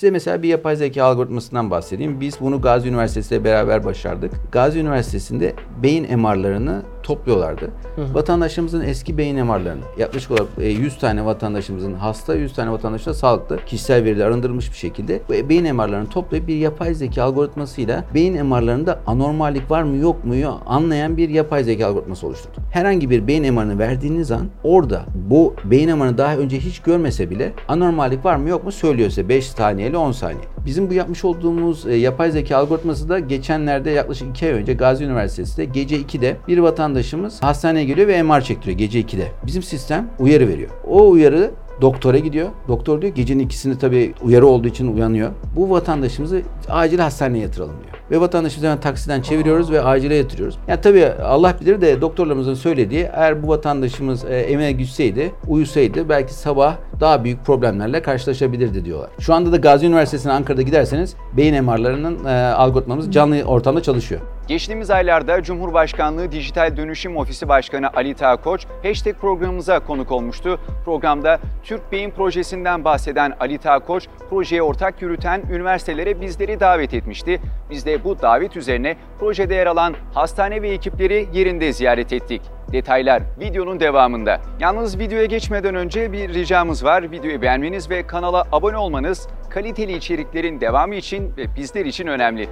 Size mesela bir yapay zeka algoritmasından bahsedeyim. Biz bunu Gazi Üniversitesi ile beraber başardık. Gazi Üniversitesi'nde beyin MR'larını topluyorlardı. Hı hı. Vatandaşımızın eski beyin MR'larını yaklaşık olarak 100 e, tane vatandaşımızın hasta, 100 tane vatandaşın sağlıklı kişisel veriler arındırılmış bir şekilde bu beyin MR'larını toplayıp bir yapay zeka algoritmasıyla beyin MR'larında anormallik var mı yok mu anlayan bir yapay zeka algoritması oluşturduk. Herhangi bir beyin MR'ını verdiğiniz an orada bu beyin MR'ını daha önce hiç görmese bile anormallik var mı yok mu söylüyor size 5 saniyeli 10 saniye. Bizim bu yapmış olduğumuz e, yapay zeka algoritması da geçenlerde yaklaşık 2 ay önce Gazi Üniversitesi'nde gece 2'de bir vatandaşımız hastaneye geliyor ve MR çektiriyor gece 2'de. Bizim sistem uyarı veriyor. O uyarı doktora gidiyor. Doktor diyor gecenin ikisini tabii uyarı olduğu için uyanıyor. Bu vatandaşımızı acil hastaneye yatıralım diyor. Ve vatandaşımızı hemen taksiden çeviriyoruz ve acile yatırıyoruz. Yani tabii Allah bilir de doktorlarımızın söylediği eğer bu vatandaşımız e, evine gitseydi, uyusaydı belki sabah daha büyük problemlerle karşılaşabilirdi diyorlar. Şu anda da Gazi Üniversitesi'ne Ankara'da giderseniz beyin MR'larının e, algoritmamız canlı ortamda çalışıyor. Geçtiğimiz aylarda Cumhurbaşkanlığı Dijital Dönüşüm Ofisi Başkanı Ali Tağ Koç hashtag programımıza konuk olmuştu. Programda Türk Beyin Projesi'nden bahseden Ali Tağ Koç, projeye ortak yürüten üniversitelere bizleri davet etmişti. Biz de bu davet üzerine projede yer alan hastane ve ekipleri yerinde ziyaret ettik. Detaylar videonun devamında. Yalnız videoya geçmeden önce bir ricamız var. Videoyu beğenmeniz ve kanala abone olmanız kaliteli içeriklerin devamı için ve bizler için önemli.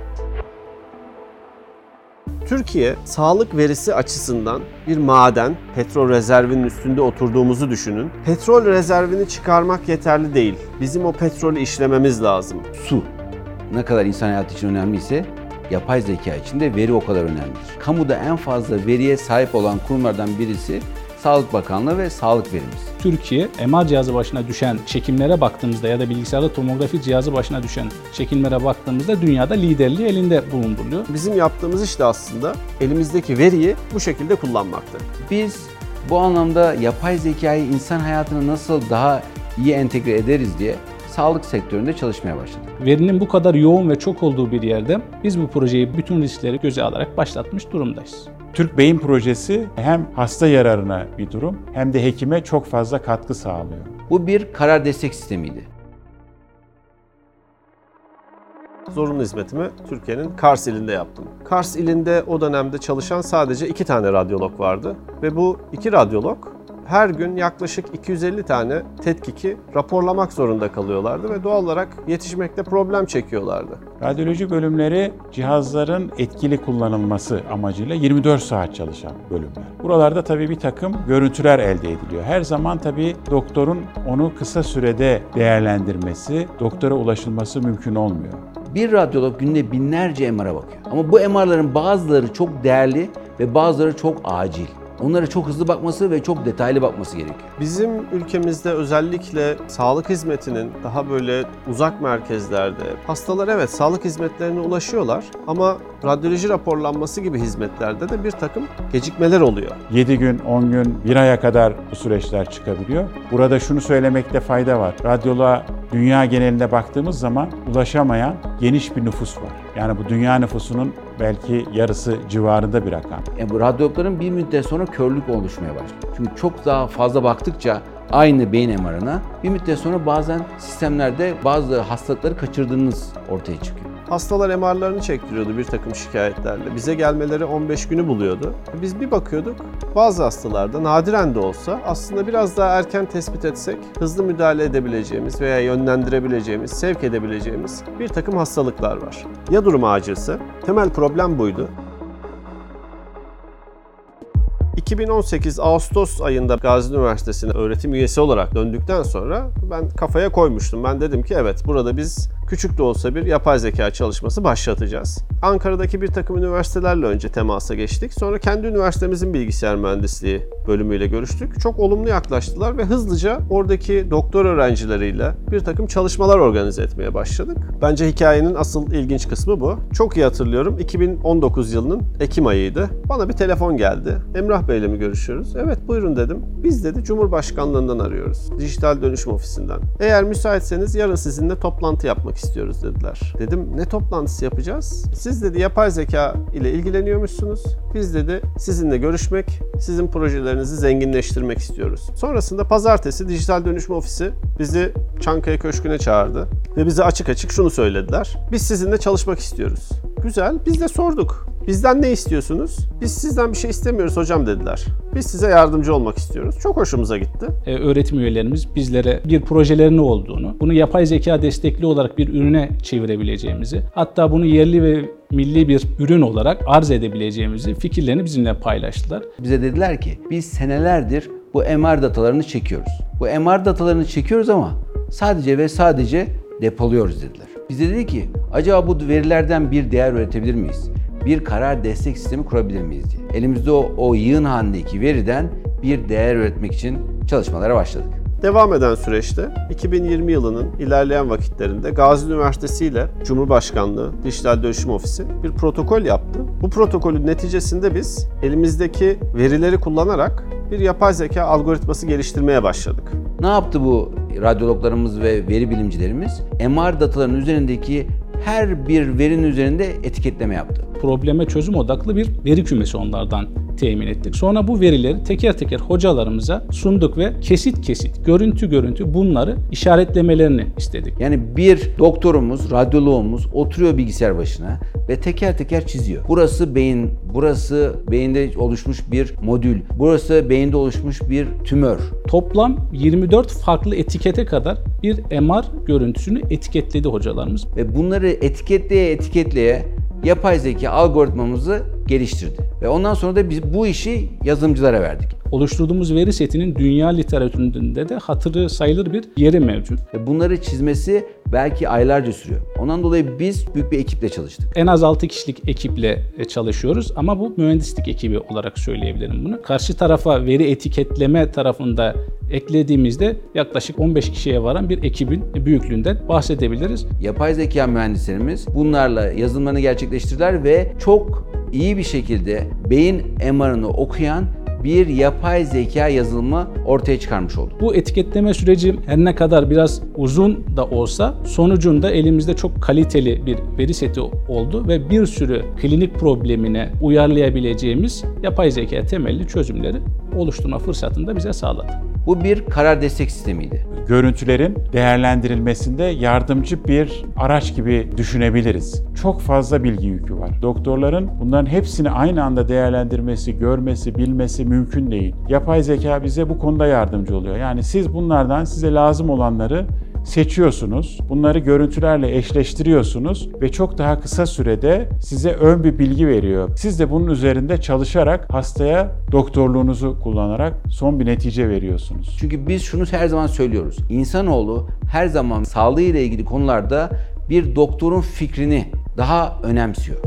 Türkiye sağlık verisi açısından bir maden, petrol rezervinin üstünde oturduğumuzu düşünün. Petrol rezervini çıkarmak yeterli değil. Bizim o petrolü işlememiz lazım. Su ne kadar insan hayatı için önemliyse yapay zeka için de veri o kadar önemlidir. Kamuda en fazla veriye sahip olan kurumlardan birisi Sağlık Bakanlığı ve sağlık verimiz. Türkiye MR cihazı başına düşen çekimlere baktığımızda ya da bilgisayarda tomografi cihazı başına düşen çekimlere baktığımızda dünyada liderliği elinde bulunduruyor. Bizim yaptığımız işte aslında elimizdeki veriyi bu şekilde kullanmaktır. Biz bu anlamda yapay zekayı insan hayatına nasıl daha iyi entegre ederiz diye sağlık sektöründe çalışmaya başladık. Verinin bu kadar yoğun ve çok olduğu bir yerde biz bu projeyi bütün riskleri göze alarak başlatmış durumdayız. Türk Beyin Projesi hem hasta yararına bir durum hem de hekime çok fazla katkı sağlıyor. Bu bir karar destek sistemiydi. Zorunlu hizmetimi Türkiye'nin Kars ilinde yaptım. Kars ilinde o dönemde çalışan sadece iki tane radyolog vardı ve bu iki radyolog her gün yaklaşık 250 tane tetkiki raporlamak zorunda kalıyorlardı ve doğal olarak yetişmekte problem çekiyorlardı. Radyoloji bölümleri cihazların etkili kullanılması amacıyla 24 saat çalışan bölümler. Buralarda tabii bir takım görüntüler elde ediliyor. Her zaman tabii doktorun onu kısa sürede değerlendirmesi, doktora ulaşılması mümkün olmuyor. Bir radyolog günde binlerce MR'a bakıyor. Ama bu MR'ların bazıları çok değerli ve bazıları çok acil. Onlara çok hızlı bakması ve çok detaylı bakması gerekiyor. Bizim ülkemizde özellikle sağlık hizmetinin daha böyle uzak merkezlerde hastalar evet sağlık hizmetlerine ulaşıyorlar ama radyoloji raporlanması gibi hizmetlerde de bir takım gecikmeler oluyor. 7 gün, 10 gün, 1 aya kadar bu süreçler çıkabiliyor. Burada şunu söylemekte fayda var. Radyoloğa dünya genelinde baktığımız zaman ulaşamayan geniş bir nüfus var. Yani bu dünya nüfusunun belki yarısı civarında bir rakam. Yani bu radyologların bir müddet sonra körlük oluşmaya başlıyor. Çünkü çok daha fazla baktıkça aynı beyin MR'ına bir müddet sonra bazen sistemlerde bazı hastalıkları kaçırdığınız ortaya çıkıyor. Hastalar MR'larını çektiriyordu bir takım şikayetlerle. Bize gelmeleri 15 günü buluyordu. Biz bir bakıyorduk bazı hastalarda nadiren de olsa aslında biraz daha erken tespit etsek hızlı müdahale edebileceğimiz veya yönlendirebileceğimiz, sevk edebileceğimiz bir takım hastalıklar var. Ya durum acilse? Temel problem buydu. 2018 Ağustos ayında Gazi Üniversitesi'ne öğretim üyesi olarak döndükten sonra ben kafaya koymuştum. Ben dedim ki evet burada biz küçük de olsa bir yapay zeka çalışması başlatacağız. Ankara'daki bir takım üniversitelerle önce temasa geçtik. Sonra kendi üniversitemizin bilgisayar mühendisliği bölümüyle görüştük. Çok olumlu yaklaştılar ve hızlıca oradaki doktor öğrencileriyle bir takım çalışmalar organize etmeye başladık. Bence hikayenin asıl ilginç kısmı bu. Çok iyi hatırlıyorum 2019 yılının Ekim ayıydı. Bana bir telefon geldi. Emrah Bey ile mi görüşüyoruz? Evet buyurun dedim. Biz dedi Cumhurbaşkanlığından arıyoruz. Dijital Dönüşüm Ofisi'nden. Eğer müsaitseniz yarın sizinle toplantı yapmak istiyoruz dediler. Dedim ne toplantısı yapacağız? Siz dedi yapay zeka ile ilgileniyormuşsunuz. Biz dedi sizinle görüşmek, sizin projelerinizi zenginleştirmek istiyoruz. Sonrasında pazartesi Dijital Dönüşüm Ofisi bizi Çankaya Köşkü'ne çağırdı ve bize açık açık şunu söylediler. Biz sizinle çalışmak istiyoruz. Güzel, biz de sorduk. Bizden ne istiyorsunuz? Biz sizden bir şey istemiyoruz hocam dediler. Biz size yardımcı olmak istiyoruz. Çok hoşumuza gitti. e, öğretim üyelerimiz bizlere bir projelerin olduğunu, bunu yapay zeka destekli olarak bir ürüne çevirebileceğimizi, hatta bunu yerli ve milli bir ürün olarak arz edebileceğimizi fikirlerini bizimle paylaştılar. Bize dediler ki biz senelerdir bu MR datalarını çekiyoruz. Bu MR datalarını çekiyoruz ama sadece ve sadece depoluyoruz dediler. Bize dedi ki acaba bu verilerden bir değer üretebilir miyiz? Bir karar destek sistemi kurabilir miyiz diye. Elimizde o, o yığın halindeki veriden bir değer üretmek için çalışmalara başladık. Devam eden süreçte 2020 yılının ilerleyen vakitlerinde Gazi Üniversitesi ile Cumhurbaşkanlığı Dijital Dönüşüm Ofisi bir protokol yaptı. Bu protokolün neticesinde biz elimizdeki verileri kullanarak bir yapay zeka algoritması geliştirmeye başladık. Ne yaptı bu radyologlarımız ve veri bilimcilerimiz? MR datalarının üzerindeki her bir verinin üzerinde etiketleme yaptı. Probleme çözüm odaklı bir veri kümesi onlardan temin ettik. Sonra bu verileri teker teker hocalarımıza sunduk ve kesit kesit, görüntü görüntü bunları işaretlemelerini istedik. Yani bir doktorumuz, radyoloğumuz oturuyor bilgisayar başına ve teker teker çiziyor. Burası beyin, burası beyinde oluşmuş bir modül, burası beyinde oluşmuş bir tümör. Toplam 24 farklı etikete kadar bir MR görüntüsünü etiketledi hocalarımız. Ve bunları etiketleye etiketleye yapay zeka algoritmamızı geliştirdi. Ve ondan sonra da biz bu işi yazılımcılara verdik. Oluşturduğumuz veri setinin dünya literatüründe de hatırı sayılır bir yeri mevcut. Bunları çizmesi belki aylarca sürüyor. Ondan dolayı biz büyük bir ekiple çalıştık. En az 6 kişilik ekiple e, çalışıyoruz ama bu mühendislik ekibi olarak söyleyebilirim bunu. Karşı tarafa veri etiketleme tarafında eklediğimizde yaklaşık 15 kişiye varan bir ekibin büyüklüğünden bahsedebiliriz. Yapay zeka mühendislerimiz bunlarla yazılımlarını gerçekleştirdiler ve çok iyi bir şekilde beyin MR'ını okuyan bir yapay zeka yazılımı ortaya çıkarmış olduk. Bu etiketleme süreci her ne kadar biraz uzun da olsa sonucunda elimizde çok kaliteli bir veri seti oldu ve bir sürü klinik problemine uyarlayabileceğimiz yapay zeka temelli çözümleri oluşturma fırsatını da bize sağladı. Bu bir karar destek sistemiydi. Görüntülerin değerlendirilmesinde yardımcı bir araç gibi düşünebiliriz. Çok fazla bilgi yükü var. Doktorların bunların hepsini aynı anda değerlendirmesi, görmesi, bilmesi mümkün değil. Yapay zeka bize bu konuda yardımcı oluyor. Yani siz bunlardan size lazım olanları seçiyorsunuz. Bunları görüntülerle eşleştiriyorsunuz ve çok daha kısa sürede size ön bir bilgi veriyor. Siz de bunun üzerinde çalışarak hastaya doktorluğunuzu kullanarak son bir netice veriyorsunuz. Çünkü biz şunu her zaman söylüyoruz. İnsanoğlu her zaman sağlığı ile ilgili konularda bir doktorun fikrini daha önemsiyor.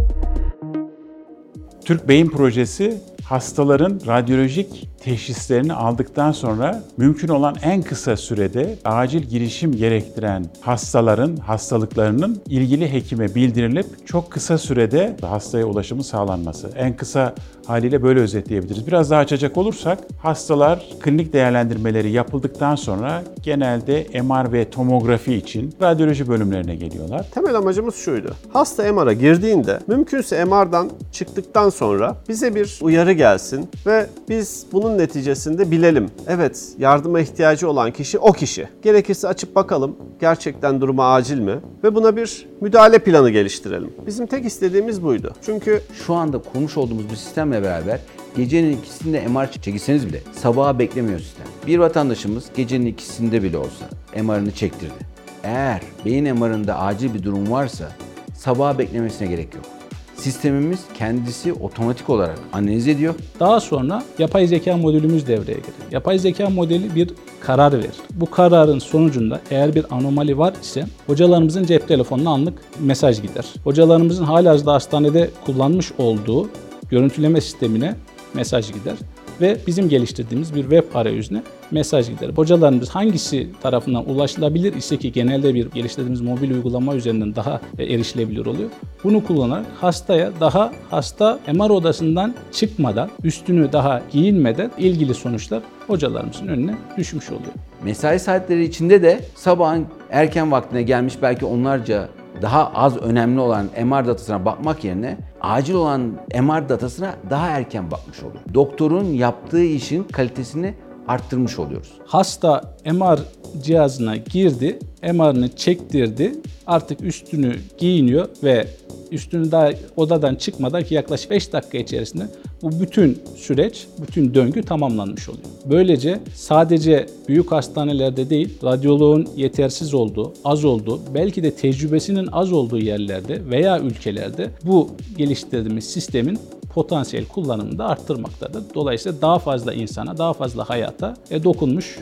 Türk Beyin Projesi hastaların radyolojik teşhislerini aldıktan sonra mümkün olan en kısa sürede acil girişim gerektiren hastaların hastalıklarının ilgili hekime bildirilip çok kısa sürede hastaya ulaşımı sağlanması. En kısa haliyle böyle özetleyebiliriz. Biraz daha açacak olursak hastalar klinik değerlendirmeleri yapıldıktan sonra genelde MR ve tomografi için radyoloji bölümlerine geliyorlar. Temel amacımız şuydu. Hasta MR'a girdiğinde mümkünse MR'dan çıktıktan sonra bize bir uyarı gelsin ve biz bunun neticesinde bilelim. Evet yardıma ihtiyacı olan kişi o kişi. Gerekirse açıp bakalım gerçekten durumu acil mi ve buna bir müdahale planı geliştirelim. Bizim tek istediğimiz buydu. Çünkü Şu anda kurmuş olduğumuz bu sistemle beraber gecenin ikisinde MR çekilseniz bile sabaha beklemiyor sistem. Bir vatandaşımız gecenin ikisinde bile olsa MR'ını çektirdi. Eğer beyin MR'ında acil bir durum varsa sabaha beklemesine gerek yok. Sistemimiz kendisi otomatik olarak analiz ediyor. Daha sonra yapay zeka modülümüz devreye girer. Yapay zeka modeli bir karar verir. Bu kararın sonucunda eğer bir anomali var ise hocalarımızın cep telefonuna anlık mesaj gider. Hocalarımızın halihazırda hastanede kullanmış olduğu görüntüleme sistemine mesaj gider ve bizim geliştirdiğimiz bir web arayüzüne mesaj gider. Hocalarımız hangisi tarafından ulaşılabilir ise ki genelde bir geliştirdiğimiz mobil uygulama üzerinden daha erişilebilir oluyor. Bunu kullanarak hastaya daha hasta MR odasından çıkmadan, üstünü daha giyinmeden ilgili sonuçlar hocalarımızın önüne düşmüş oluyor. Mesai saatleri içinde de sabahın erken vaktine gelmiş belki onlarca daha az önemli olan MR datasına bakmak yerine acil olan MR datasına daha erken bakmış olur. Doktorun yaptığı işin kalitesini arttırmış oluyoruz. Hasta MR cihazına girdi, MR'ını çektirdi. Artık üstünü giyiniyor ve üstünü daha odadan çıkmadan ki yaklaşık 5 dakika içerisinde bu bütün süreç, bütün döngü tamamlanmış oluyor. Böylece sadece büyük hastanelerde değil, radyoloğun yetersiz olduğu, az olduğu, belki de tecrübesinin az olduğu yerlerde veya ülkelerde bu geliştirdiğimiz sistemin potansiyel kullanımını da arttırmaktadır. Dolayısıyla daha fazla insana, daha fazla hayata e, dokunmuş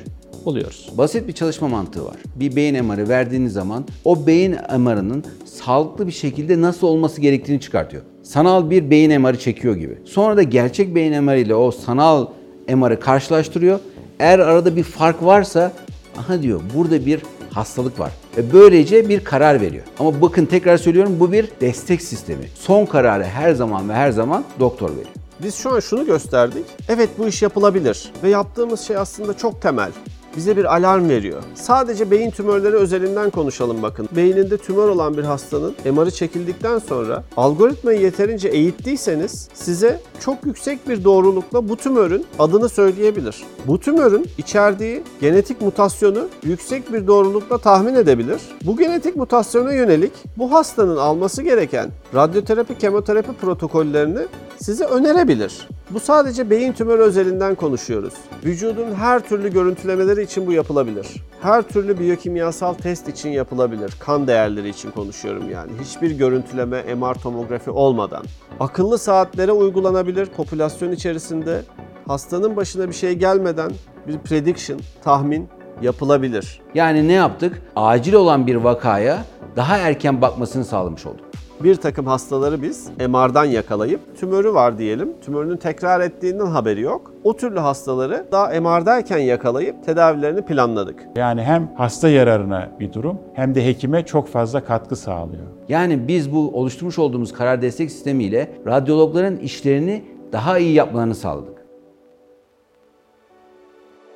oluyoruz. Basit bir çalışma mantığı var. Bir beyin MR'ı verdiğiniz zaman o beyin MR'ının sağlıklı bir şekilde nasıl olması gerektiğini çıkartıyor. Sanal bir beyin MR'ı çekiyor gibi. Sonra da gerçek beyin MR ile o sanal MR'ı karşılaştırıyor. Eğer arada bir fark varsa aha diyor burada bir hastalık var. Ve böylece bir karar veriyor. Ama bakın tekrar söylüyorum bu bir destek sistemi. Son kararı her zaman ve her zaman doktor veriyor. Biz şu an şunu gösterdik. Evet bu iş yapılabilir ve yaptığımız şey aslında çok temel. Bize bir alarm veriyor. Sadece beyin tümörleri özelinden konuşalım bakın. Beyninde tümör olan bir hastanın MR'ı çekildikten sonra algoritmayı yeterince eğittiyseniz size çok yüksek bir doğrulukla bu tümörün adını söyleyebilir. Bu tümörün içerdiği genetik mutasyonu yüksek bir doğrulukla tahmin edebilir. Bu genetik mutasyona yönelik bu hastanın alması gereken radyoterapi, kemoterapi protokollerini size önerebilir. Bu sadece beyin tümörü özelinden konuşuyoruz. Vücudun her türlü görüntülemeleri için bu yapılabilir. Her türlü biyokimyasal test için yapılabilir. Kan değerleri için konuşuyorum yani. Hiçbir görüntüleme, MR tomografi olmadan. Akıllı saatlere uygulanabilir popülasyon içerisinde. Hastanın başına bir şey gelmeden bir prediction, tahmin yapılabilir. Yani ne yaptık? Acil olan bir vakaya daha erken bakmasını sağlamış olduk. Bir takım hastaları biz MR'dan yakalayıp tümörü var diyelim. Tümörünün tekrar ettiğinden haberi yok. O türlü hastaları daha MR'dayken yakalayıp tedavilerini planladık. Yani hem hasta yararına bir durum hem de hekime çok fazla katkı sağlıyor. Yani biz bu oluşturmuş olduğumuz karar destek sistemiyle radyologların işlerini daha iyi yapmalarını sağladık.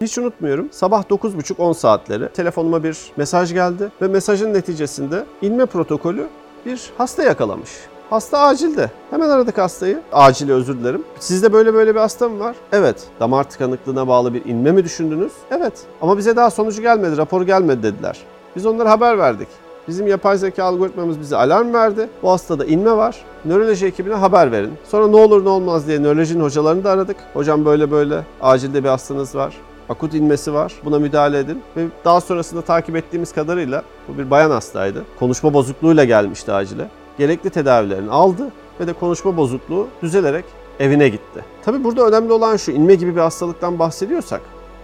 Hiç unutmuyorum. Sabah 9.30-10 saatleri telefonuma bir mesaj geldi ve mesajın neticesinde inme protokolü bir hasta yakalamış. Hasta acilde. Hemen aradık hastayı. Acile özür dilerim. Sizde böyle böyle bir hasta mı var? Evet. Damar tıkanıklığına bağlı bir inme mi düşündünüz? Evet. Ama bize daha sonucu gelmedi, rapor gelmedi dediler. Biz onlara haber verdik. Bizim yapay zeka algoritmamız bize alarm verdi. Bu hastada inme var. Nöroloji ekibine haber verin. Sonra ne olur ne olmaz diye nörolojinin hocalarını da aradık. Hocam böyle böyle acilde bir hastanız var. Akut inmesi var. Buna müdahale edin. Ve daha sonrasında takip ettiğimiz kadarıyla bu bir bayan hastaydı. Konuşma bozukluğuyla gelmişti acile. Gerekli tedavilerini aldı ve de konuşma bozukluğu düzelerek evine gitti. Tabi burada önemli olan şu inme gibi bir hastalıktan bahsediyorsak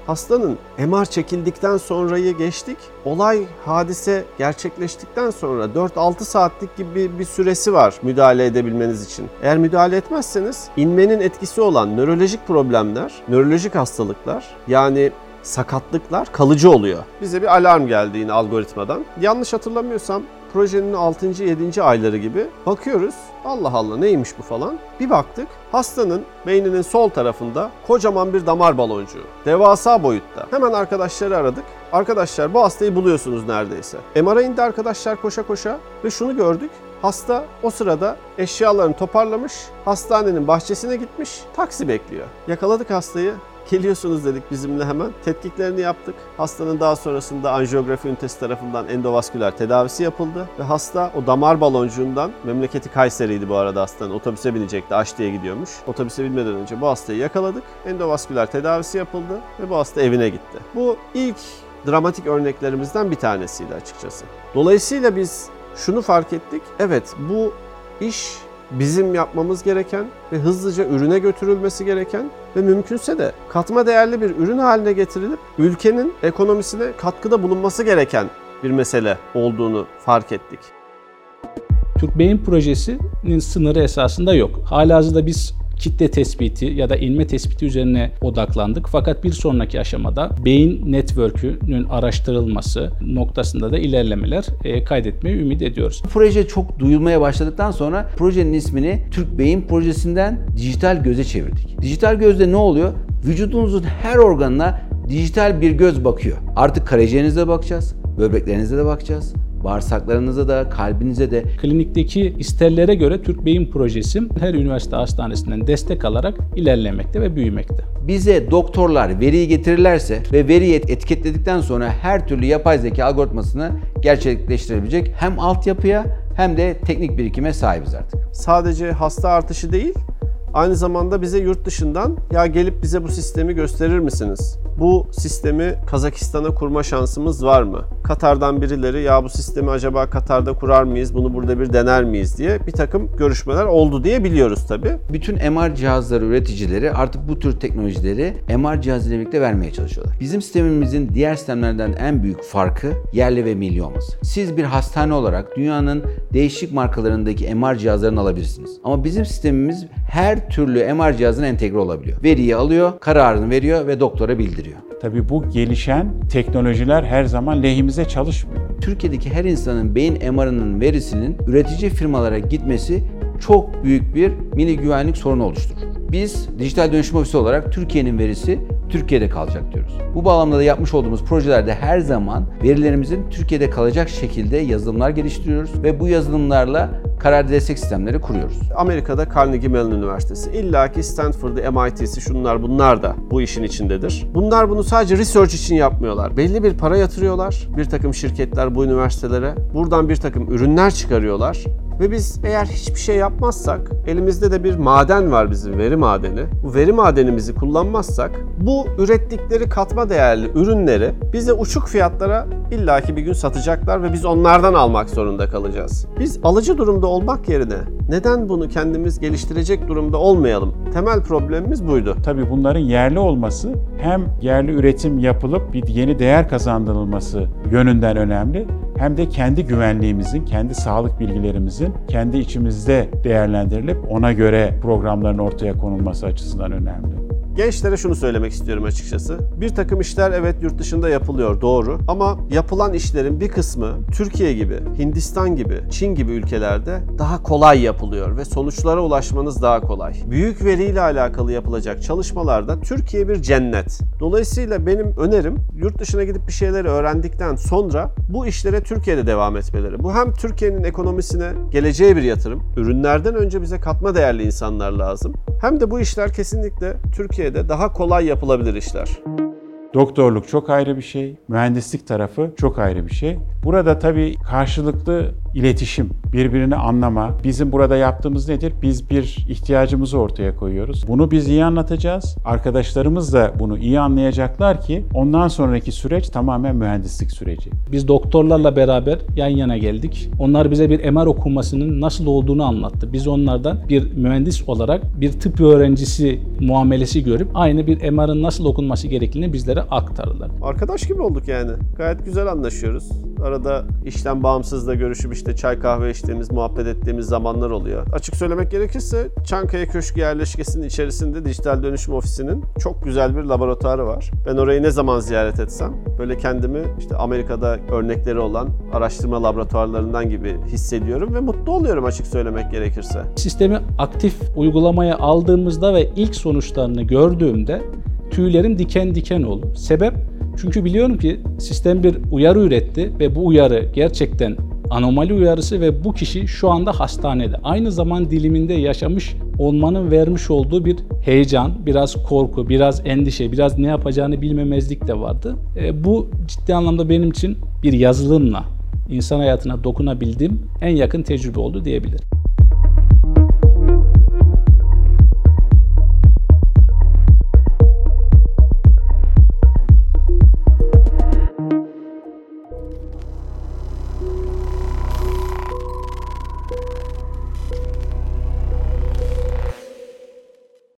hastanın MR çekildikten sonrayı geçtik. Olay, hadise gerçekleştikten sonra 4-6 saatlik gibi bir süresi var müdahale edebilmeniz için. Eğer müdahale etmezseniz inmenin etkisi olan nörolojik problemler, nörolojik hastalıklar yani sakatlıklar kalıcı oluyor. Bize bir alarm geldi yine algoritmadan. Yanlış hatırlamıyorsam projenin 6. 7. ayları gibi bakıyoruz. Allah Allah neymiş bu falan. Bir baktık hastanın beyninin sol tarafında kocaman bir damar baloncuğu. Devasa boyutta. Hemen arkadaşları aradık. Arkadaşlar bu hastayı buluyorsunuz neredeyse. MR'a indi arkadaşlar koşa koşa ve şunu gördük. Hasta o sırada eşyalarını toparlamış, hastanenin bahçesine gitmiş, taksi bekliyor. Yakaladık hastayı, Geliyorsunuz dedik bizimle hemen. Tetkiklerini yaptık. Hastanın daha sonrasında anjiyografi ünitesi tarafından endovasküler tedavisi yapıldı. Ve hasta o damar baloncuğundan, memleketi Kayseri'ydi bu arada hastanın, otobüse binecekti, Aşti'ye gidiyormuş. Otobüse binmeden önce bu hastayı yakaladık. Endovasküler tedavisi yapıldı ve bu hasta evine gitti. Bu ilk dramatik örneklerimizden bir tanesiydi açıkçası. Dolayısıyla biz şunu fark ettik. Evet bu iş bizim yapmamız gereken ve hızlıca ürüne götürülmesi gereken ve mümkünse de katma değerli bir ürün haline getirilip ülkenin ekonomisine katkıda bulunması gereken bir mesele olduğunu fark ettik. Türk Beyin Projesi'nin sınırı esasında yok. Halihazırda biz kitle tespiti ya da inme tespiti üzerine odaklandık. Fakat bir sonraki aşamada beyin network'ünün araştırılması noktasında da ilerlemeler e, kaydetmeyi ümit ediyoruz. Proje çok duyulmaya başladıktan sonra projenin ismini Türk Beyin Projesi'nden dijital göze çevirdik. Dijital gözde ne oluyor? Vücudunuzun her organına dijital bir göz bakıyor. Artık karaciğerinize bakacağız, böbreklerinize de bakacağız, bağırsaklarınıza da, kalbinize de Klinikteki isterlere göre Türk Beyin Projesi her üniversite hastanesinden destek alarak ilerlemekte ve büyümekte. bize doktorlar veriyi getirirlerse ve veriyi etiketledikten sonra her türlü yapay zeka algoritmasını gerçekleştirebilecek hem altyapıya hem de teknik birikime sahibiz artık. Sadece hasta artışı değil, aynı zamanda bize yurt dışından ya gelip bize bu sistemi gösterir misiniz? Bu sistemi Kazakistan'a kurma şansımız var mı? Katar'dan birileri ya bu sistemi acaba Katar'da kurar mıyız, bunu burada bir dener miyiz diye bir takım görüşmeler oldu diye biliyoruz tabii. Bütün MR cihazları üreticileri artık bu tür teknolojileri MR cihazıyla birlikte vermeye çalışıyorlar. Bizim sistemimizin diğer sistemlerden en büyük farkı yerli ve milli olması. Siz bir hastane olarak dünyanın değişik markalarındaki MR cihazlarını alabilirsiniz. Ama bizim sistemimiz her türlü MR cihazına entegre olabiliyor. Veriyi alıyor, kararını veriyor ve doktora bildiriyor. Tabii bu gelişen teknolojiler her zaman lehimize çalışmıyor. Türkiye'deki her insanın beyin MR'ının verisinin üretici firmalara gitmesi çok büyük bir mini güvenlik sorunu oluşturur. Biz dijital dönüşüm ofisi olarak Türkiye'nin verisi Türkiye'de kalacak diyoruz. Bu bağlamda da yapmış olduğumuz projelerde her zaman verilerimizin Türkiye'de kalacak şekilde yazılımlar geliştiriyoruz ve bu yazılımlarla karar destek sistemleri kuruyoruz. Amerika'da Carnegie Mellon Üniversitesi, illaki Stanford'ı, MIT'si şunlar bunlar da bu işin içindedir. Bunlar bunu sadece research için yapmıyorlar. Belli bir para yatırıyorlar. Bir takım şirketler bu üniversitelere. Buradan bir takım ürünler çıkarıyorlar. Ve biz eğer hiçbir şey yapmazsak, elimizde de bir maden var bizim veri madeni. Bu veri madenimizi kullanmazsak bu ürettikleri katma değerli ürünleri bize uçuk fiyatlara illaki bir gün satacaklar ve biz onlardan almak zorunda kalacağız. Biz alıcı durumda olmak yerine neden bunu kendimiz geliştirecek durumda olmayalım? Temel problemimiz buydu. Tabii bunların yerli olması hem yerli üretim yapılıp bir yeni değer kazandırılması yönünden önemli hem de kendi güvenliğimizin, kendi sağlık bilgilerimizin kendi içimizde değerlendirilip ona göre programların ortaya konulması açısından önemli. Gençlere şunu söylemek istiyorum açıkçası. Bir takım işler evet yurt dışında yapılıyor doğru ama yapılan işlerin bir kısmı Türkiye gibi, Hindistan gibi, Çin gibi ülkelerde daha kolay yapılıyor ve sonuçlara ulaşmanız daha kolay. Büyük veriyle alakalı yapılacak çalışmalarda Türkiye bir cennet. Dolayısıyla benim önerim yurt dışına gidip bir şeyleri öğrendikten sonra bu işlere Türkiye'de devam etmeleri. Bu hem Türkiye'nin ekonomisine geleceğe bir yatırım. Ürünlerden önce bize katma değerli insanlar lazım. Hem de bu işler kesinlikle Türkiye'de daha kolay yapılabilir işler. Doktorluk çok ayrı bir şey, mühendislik tarafı çok ayrı bir şey. Burada tabii karşılıklı iletişim, birbirini anlama. Bizim burada yaptığımız nedir? Biz bir ihtiyacımızı ortaya koyuyoruz. Bunu biz iyi anlatacağız. Arkadaşlarımız da bunu iyi anlayacaklar ki ondan sonraki süreç tamamen mühendislik süreci. Biz doktorlarla beraber yan yana geldik. Onlar bize bir MR okunmasının nasıl olduğunu anlattı. Biz onlardan bir mühendis olarak bir tıp öğrencisi muamelesi görüp aynı bir MR'ın nasıl okunması gerektiğini bizlere aktardılar. Arkadaş gibi olduk yani. Gayet güzel anlaşıyoruz. Arada işten bağımsız da görüşüp işte çay kahve içtiğimiz, muhabbet ettiğimiz zamanlar oluyor. Açık söylemek gerekirse Çankaya Köşkü yerleşkesinin içerisinde dijital dönüşüm ofisinin çok güzel bir laboratuvarı var. Ben orayı ne zaman ziyaret etsem böyle kendimi işte Amerika'da örnekleri olan araştırma laboratuvarlarından gibi hissediyorum ve mutlu oluyorum açık söylemek gerekirse. Sistemi aktif uygulamaya aldığımızda ve ilk sonuçlarını gördüğümde tüylerim diken diken oldu. Sebep? Çünkü biliyorum ki sistem bir uyarı üretti ve bu uyarı gerçekten anomali uyarısı ve bu kişi şu anda hastanede. Aynı zaman diliminde yaşamış olmanın vermiş olduğu bir heyecan, biraz korku, biraz endişe, biraz ne yapacağını bilmemezlik de vardı. E, bu ciddi anlamda benim için bir yazılımla insan hayatına dokunabildiğim en yakın tecrübe oldu diyebilirim.